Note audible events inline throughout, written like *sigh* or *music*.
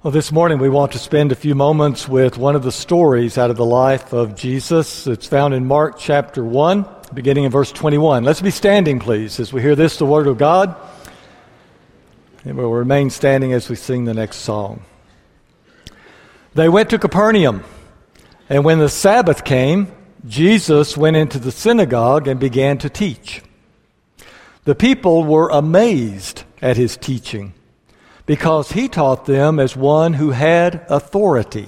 Well, this morning we want to spend a few moments with one of the stories out of the life of Jesus. It's found in Mark chapter 1, beginning in verse 21. Let's be standing, please, as we hear this, the Word of God. And we'll remain standing as we sing the next song. They went to Capernaum, and when the Sabbath came, Jesus went into the synagogue and began to teach. The people were amazed at his teaching because he taught them as one who had authority,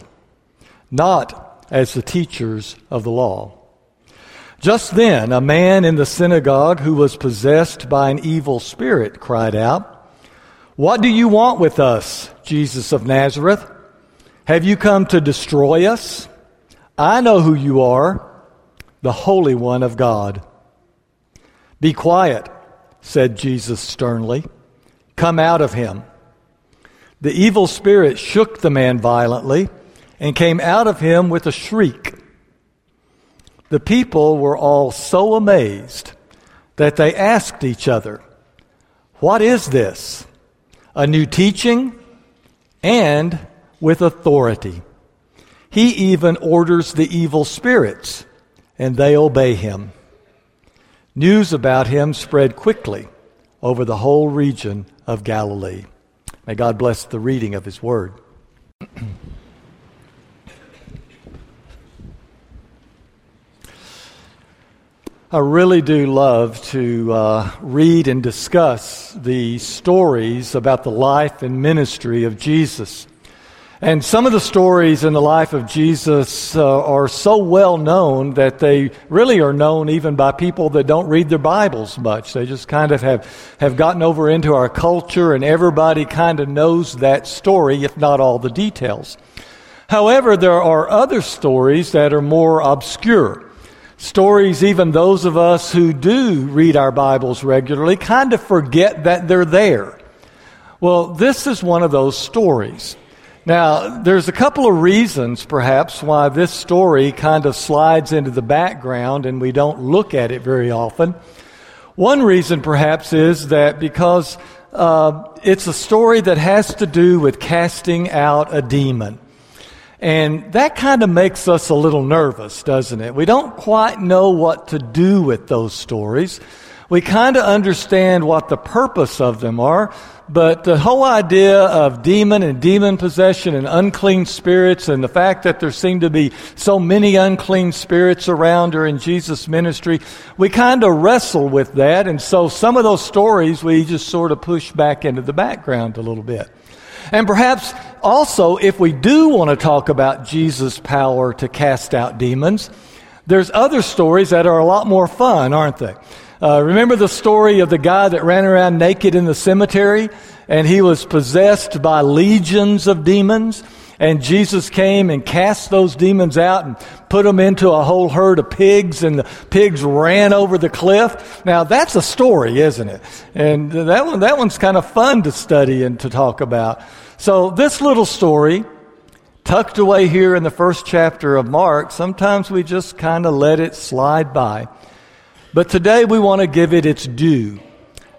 not as the teachers of the law. Just then, a man in the synagogue who was possessed by an evil spirit cried out, What do you want with us, Jesus of Nazareth? Have you come to destroy us? I know who you are, the Holy One of God. Be quiet, said Jesus sternly. Come out of him. The evil spirit shook the man violently and came out of him with a shriek. The people were all so amazed that they asked each other, What is this? A new teaching and with authority. He even orders the evil spirits, and they obey him. News about him spread quickly over the whole region of Galilee. May God bless the reading of His Word. I really do love to uh, read and discuss the stories about the life and ministry of Jesus. And some of the stories in the life of Jesus uh, are so well known that they really are known even by people that don't read their Bibles much. They just kind of have, have gotten over into our culture and everybody kind of knows that story, if not all the details. However, there are other stories that are more obscure. Stories, even those of us who do read our Bibles regularly, kind of forget that they're there. Well, this is one of those stories. Now, there's a couple of reasons, perhaps, why this story kind of slides into the background and we don't look at it very often. One reason, perhaps, is that because uh, it's a story that has to do with casting out a demon. And that kind of makes us a little nervous, doesn't it? We don't quite know what to do with those stories. We kind of understand what the purpose of them are, but the whole idea of demon and demon possession and unclean spirits and the fact that there seem to be so many unclean spirits around during Jesus' ministry, we kind of wrestle with that. And so some of those stories we just sort of push back into the background a little bit. And perhaps also, if we do want to talk about Jesus' power to cast out demons, there's other stories that are a lot more fun, aren't they? Uh, remember the story of the guy that ran around naked in the cemetery and he was possessed by legions of demons? And Jesus came and cast those demons out and put them into a whole herd of pigs, and the pigs ran over the cliff. Now, that's a story, isn't it? And that, one, that one's kind of fun to study and to talk about. So, this little story, tucked away here in the first chapter of Mark, sometimes we just kind of let it slide by. But today we want to give it its due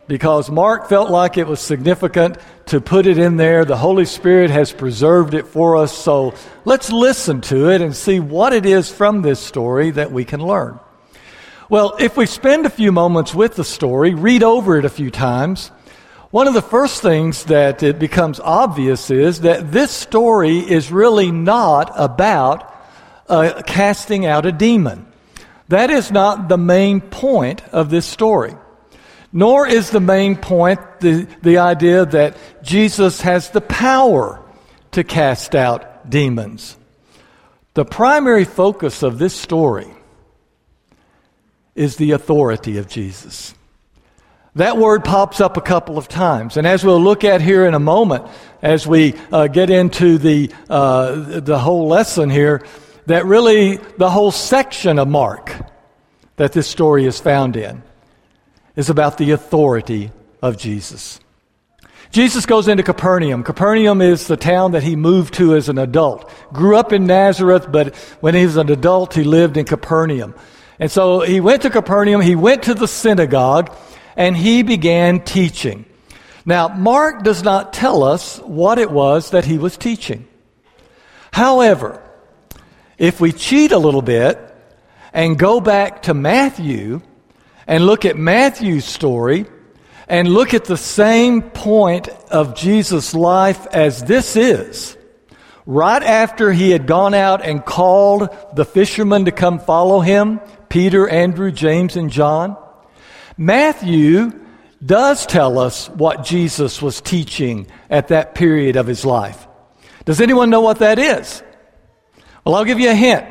because Mark felt like it was significant to put it in there. The Holy Spirit has preserved it for us. So let's listen to it and see what it is from this story that we can learn. Well, if we spend a few moments with the story, read over it a few times, one of the first things that it becomes obvious is that this story is really not about uh, casting out a demon. That is not the main point of this story. Nor is the main point the, the idea that Jesus has the power to cast out demons. The primary focus of this story is the authority of Jesus. That word pops up a couple of times. And as we'll look at here in a moment, as we uh, get into the, uh, the whole lesson here, that really the whole section of Mark that this story is found in is about the authority of Jesus. Jesus goes into Capernaum. Capernaum is the town that he moved to as an adult. Grew up in Nazareth, but when he was an adult, he lived in Capernaum. And so he went to Capernaum, he went to the synagogue, and he began teaching. Now, Mark does not tell us what it was that he was teaching. However, if we cheat a little bit and go back to Matthew and look at Matthew's story and look at the same point of Jesus' life as this is, right after he had gone out and called the fishermen to come follow him, Peter, Andrew, James, and John, Matthew does tell us what Jesus was teaching at that period of his life. Does anyone know what that is? Well, I'll give you a hint.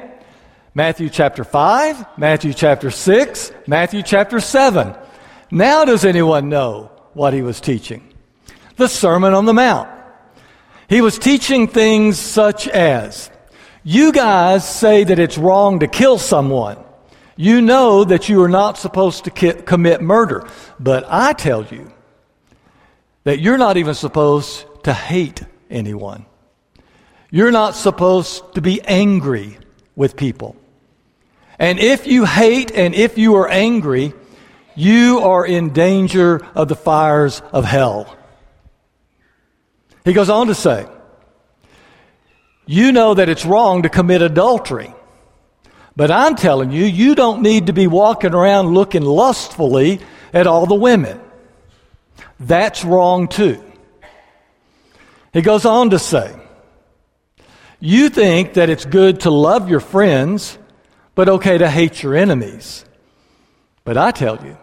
Matthew chapter 5, Matthew chapter 6, Matthew chapter 7. Now, does anyone know what he was teaching? The Sermon on the Mount. He was teaching things such as, you guys say that it's wrong to kill someone. You know that you are not supposed to ki- commit murder. But I tell you that you're not even supposed to hate anyone. You're not supposed to be angry with people. And if you hate and if you are angry, you are in danger of the fires of hell. He goes on to say, You know that it's wrong to commit adultery. But I'm telling you, you don't need to be walking around looking lustfully at all the women. That's wrong too. He goes on to say, You think that it's good to love your friends, but okay to hate your enemies. But I tell you,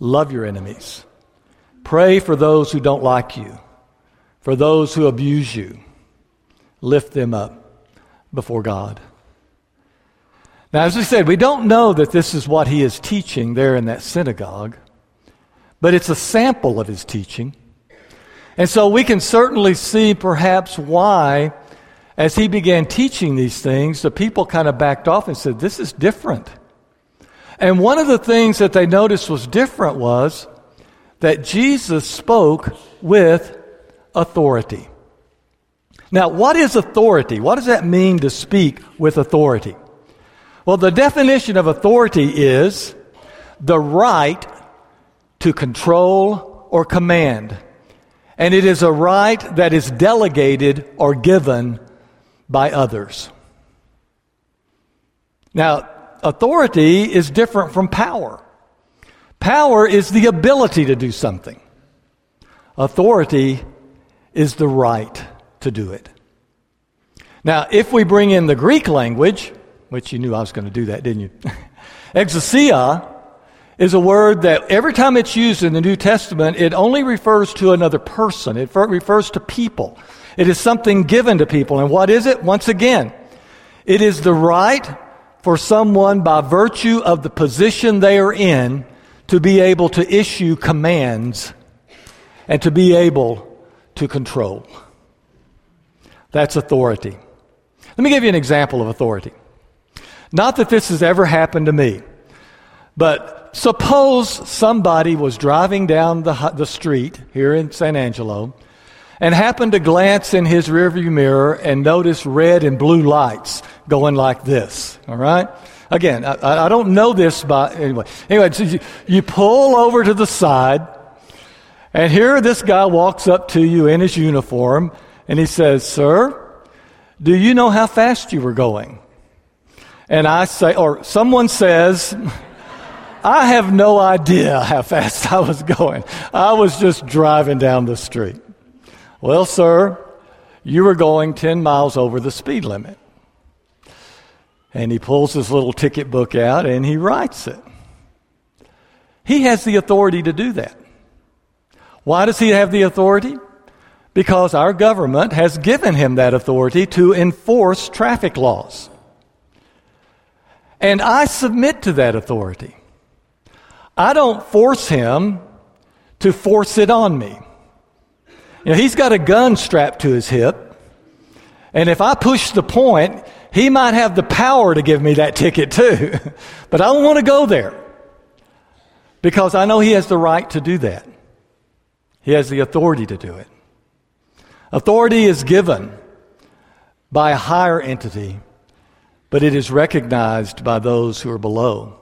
love your enemies. Pray for those who don't like you, for those who abuse you. Lift them up before God. Now, as we said, we don't know that this is what he is teaching there in that synagogue, but it's a sample of his teaching. And so we can certainly see perhaps why, as he began teaching these things, the people kind of backed off and said, This is different. And one of the things that they noticed was different was that Jesus spoke with authority. Now, what is authority? What does that mean to speak with authority? Well, the definition of authority is the right to control or command. And it is a right that is delegated or given by others. Now, authority is different from power. Power is the ability to do something. Authority is the right to do it. Now, if we bring in the Greek language, which you knew I was going to do that, didn't you? *laughs* Exousia is a word that every time it's used in the New Testament, it only refers to another person. It refers to people. It is something given to people. And what is it? Once again, it is the right for someone by virtue of the position they are in to be able to issue commands and to be able to control. That's authority. Let me give you an example of authority. Not that this has ever happened to me, but suppose somebody was driving down the, the street here in San Angelo and happened to glance in his rearview mirror and notice red and blue lights going like this. All right? Again, I, I don't know this, but anyway. Anyway, so you, you pull over to the side, and here this guy walks up to you in his uniform, and he says, Sir, do you know how fast you were going? and I say, or someone says, *laughs* I have no idea how fast I was going. I was just driving down the street. Well, sir, you were going 10 miles over the speed limit. And he pulls his little ticket book out and he writes it. He has the authority to do that. Why does he have the authority? Because our government has given him that authority to enforce traffic laws. And I submit to that authority. I don't force him to force it on me. You know, he's got a gun strapped to his hip. And if I push the point, he might have the power to give me that ticket too. *laughs* but I don't want to go there because I know he has the right to do that. He has the authority to do it. Authority is given by a higher entity but it is recognized by those who are below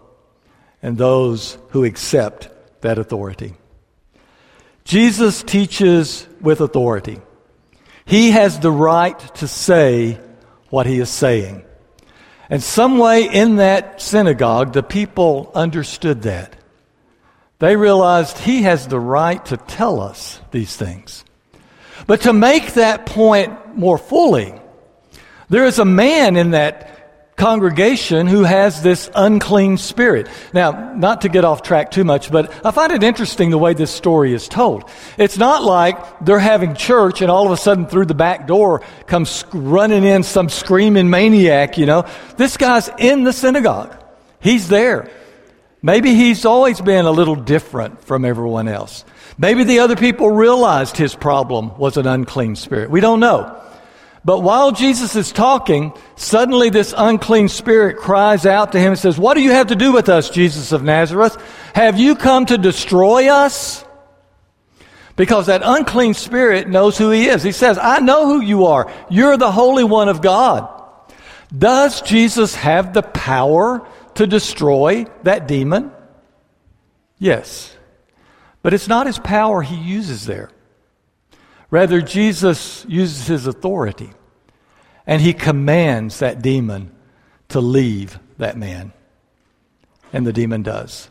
and those who accept that authority. Jesus teaches with authority. He has the right to say what he is saying. And some way in that synagogue, the people understood that. They realized he has the right to tell us these things. But to make that point more fully, there is a man in that congregation who has this unclean spirit. Now, not to get off track too much, but I find it interesting the way this story is told. It's not like they're having church and all of a sudden through the back door comes running in some screaming maniac, you know. This guy's in the synagogue. He's there. Maybe he's always been a little different from everyone else. Maybe the other people realized his problem was an unclean spirit. We don't know. But while Jesus is talking, suddenly this unclean spirit cries out to him and says, What do you have to do with us, Jesus of Nazareth? Have you come to destroy us? Because that unclean spirit knows who he is. He says, I know who you are. You're the Holy One of God. Does Jesus have the power to destroy that demon? Yes. But it's not his power he uses there. Rather, Jesus uses his authority and he commands that demon to leave that man. And the demon does.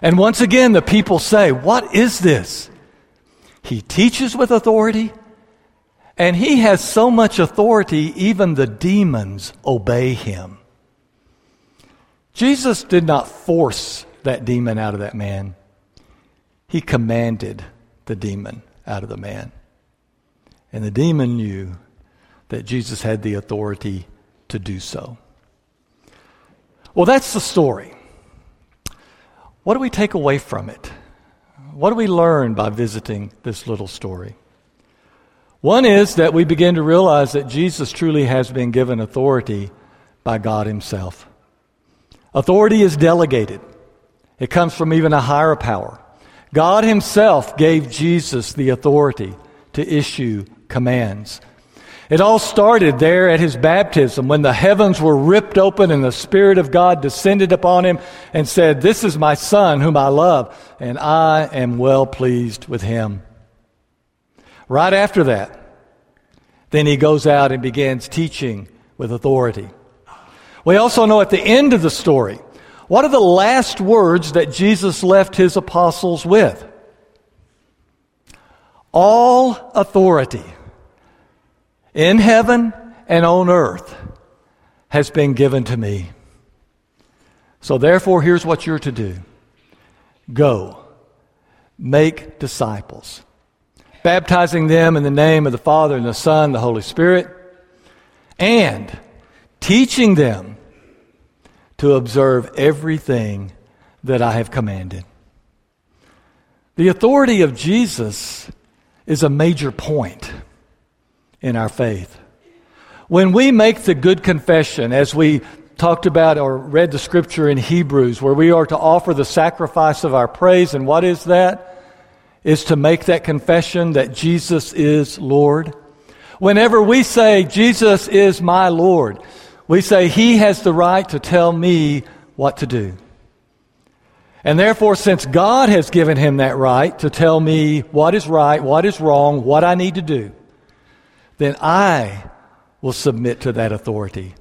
And once again, the people say, What is this? He teaches with authority, and he has so much authority, even the demons obey him. Jesus did not force that demon out of that man, he commanded the demon out of the man. And the demon knew that Jesus had the authority to do so. Well, that's the story. What do we take away from it? What do we learn by visiting this little story? One is that we begin to realize that Jesus truly has been given authority by God Himself. Authority is delegated, it comes from even a higher power. God Himself gave Jesus the authority to issue commands. It all started there at his baptism when the heavens were ripped open and the Spirit of God descended upon him and said, This is my Son whom I love, and I am well pleased with him. Right after that, then he goes out and begins teaching with authority. We also know at the end of the story, what are the last words that Jesus left his apostles with? All authority in heaven and on earth has been given to me. So, therefore, here's what you're to do go, make disciples, baptizing them in the name of the Father and the Son, and the Holy Spirit, and teaching them to observe everything that I have commanded. The authority of Jesus is a major point in our faith. When we make the good confession, as we talked about or read the scripture in Hebrews, where we are to offer the sacrifice of our praise, and what is that? Is to make that confession that Jesus is Lord. Whenever we say, Jesus is my Lord, we say, He has the right to tell me what to do. And therefore, since God has given him that right to tell me what is right, what is wrong, what I need to do, then I will submit to that authority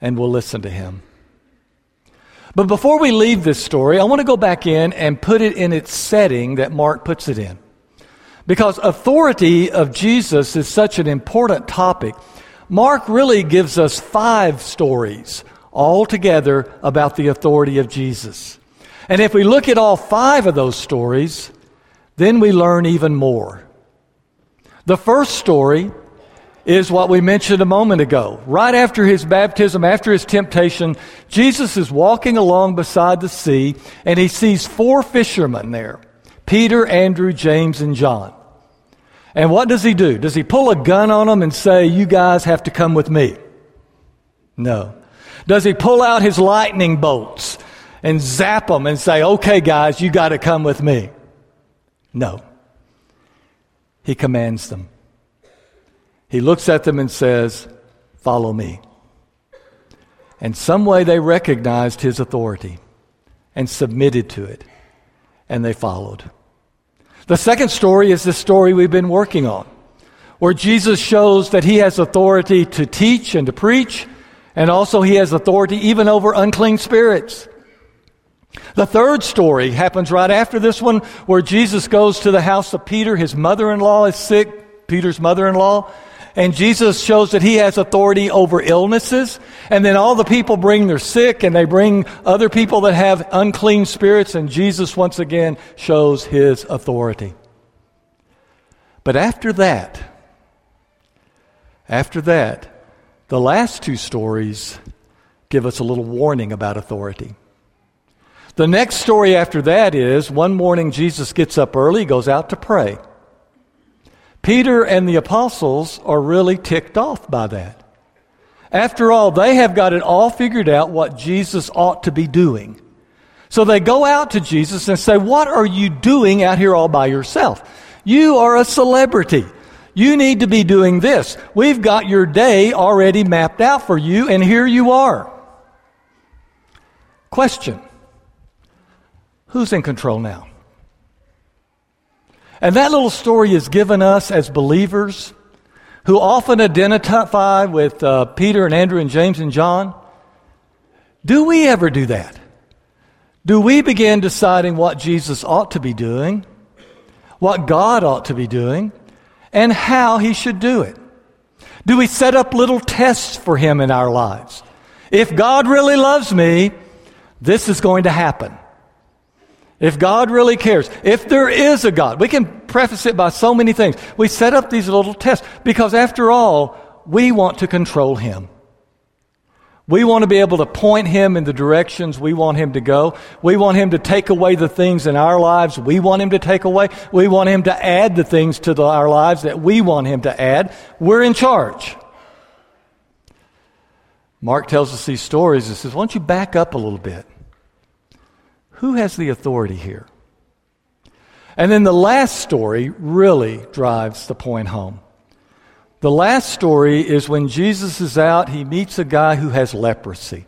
and will listen to him. But before we leave this story, I want to go back in and put it in its setting that Mark puts it in. Because authority of Jesus is such an important topic, Mark really gives us five stories all together about the authority of Jesus. And if we look at all five of those stories, then we learn even more. The first story is what we mentioned a moment ago. Right after his baptism, after his temptation, Jesus is walking along beside the sea and he sees four fishermen there Peter, Andrew, James, and John. And what does he do? Does he pull a gun on them and say, You guys have to come with me? No. Does he pull out his lightning bolts and zap them and say, Okay, guys, you got to come with me? No. He commands them. He looks at them and says, Follow me. And some way they recognized his authority and submitted to it, and they followed. The second story is the story we've been working on, where Jesus shows that he has authority to teach and to preach, and also he has authority even over unclean spirits. The third story happens right after this one, where Jesus goes to the house of Peter. His mother in law is sick, Peter's mother in law. And Jesus shows that he has authority over illnesses. And then all the people bring their sick and they bring other people that have unclean spirits. And Jesus once again shows his authority. But after that, after that, the last two stories give us a little warning about authority. The next story after that is one morning Jesus gets up early, goes out to pray. Peter and the apostles are really ticked off by that. After all, they have got it all figured out what Jesus ought to be doing. So they go out to Jesus and say, What are you doing out here all by yourself? You are a celebrity. You need to be doing this. We've got your day already mapped out for you, and here you are. Question Who's in control now? And that little story is given us as believers who often identify with uh, Peter and Andrew and James and John. Do we ever do that? Do we begin deciding what Jesus ought to be doing, what God ought to be doing, and how he should do it? Do we set up little tests for him in our lives? If God really loves me, this is going to happen. If God really cares, if there is a God, we can preface it by so many things. We set up these little tests because, after all, we want to control Him. We want to be able to point Him in the directions we want Him to go. We want Him to take away the things in our lives we want Him to take away. We want Him to add the things to the, our lives that we want Him to add. We're in charge. Mark tells us these stories and says, Why don't you back up a little bit? Who has the authority here? And then the last story really drives the point home. The last story is when Jesus is out, he meets a guy who has leprosy.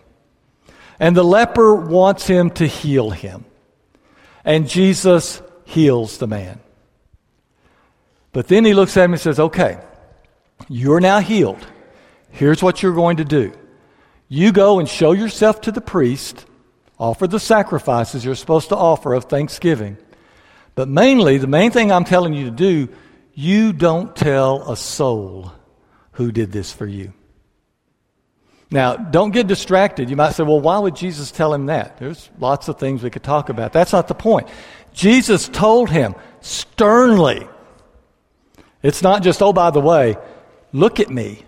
And the leper wants him to heal him. And Jesus heals the man. But then he looks at him and says, Okay, you're now healed. Here's what you're going to do you go and show yourself to the priest Offer the sacrifices you're supposed to offer of thanksgiving. But mainly, the main thing I'm telling you to do, you don't tell a soul who did this for you. Now, don't get distracted. You might say, well, why would Jesus tell him that? There's lots of things we could talk about. That's not the point. Jesus told him sternly. It's not just, oh, by the way, look at me.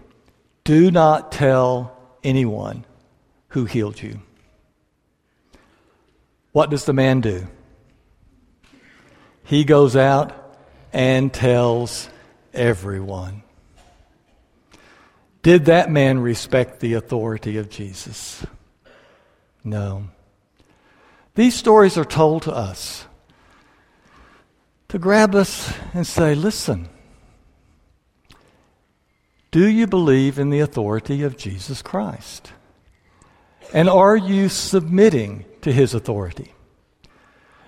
Do not tell anyone who healed you. What does the man do? He goes out and tells everyone. Did that man respect the authority of Jesus? No. These stories are told to us to grab us and say, listen, do you believe in the authority of Jesus Christ? And are you submitting to his authority?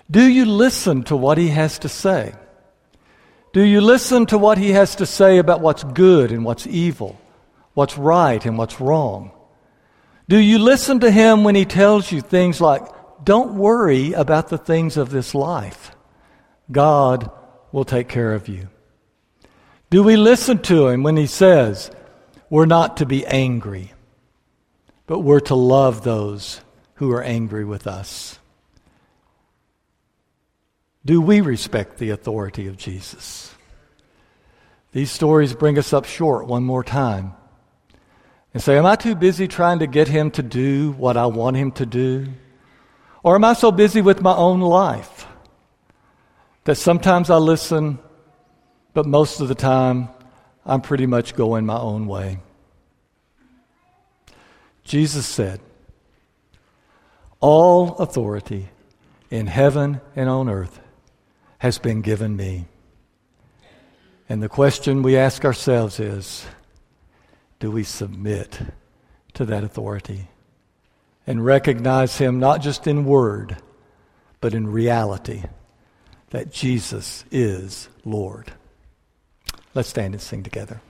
Do you listen to what he has to say? Do you listen to what he has to say about what's good and what's evil, what's right and what's wrong? Do you listen to him when he tells you things like, don't worry about the things of this life? God will take care of you. Do we listen to him when he says, we're not to be angry, but we're to love those who are angry with us? Do we respect the authority of Jesus? These stories bring us up short one more time and say, Am I too busy trying to get him to do what I want him to do? Or am I so busy with my own life that sometimes I listen, but most of the time I'm pretty much going my own way? Jesus said, all authority in heaven and on earth has been given me. And the question we ask ourselves is do we submit to that authority and recognize Him not just in word, but in reality that Jesus is Lord. Let's stand and sing together.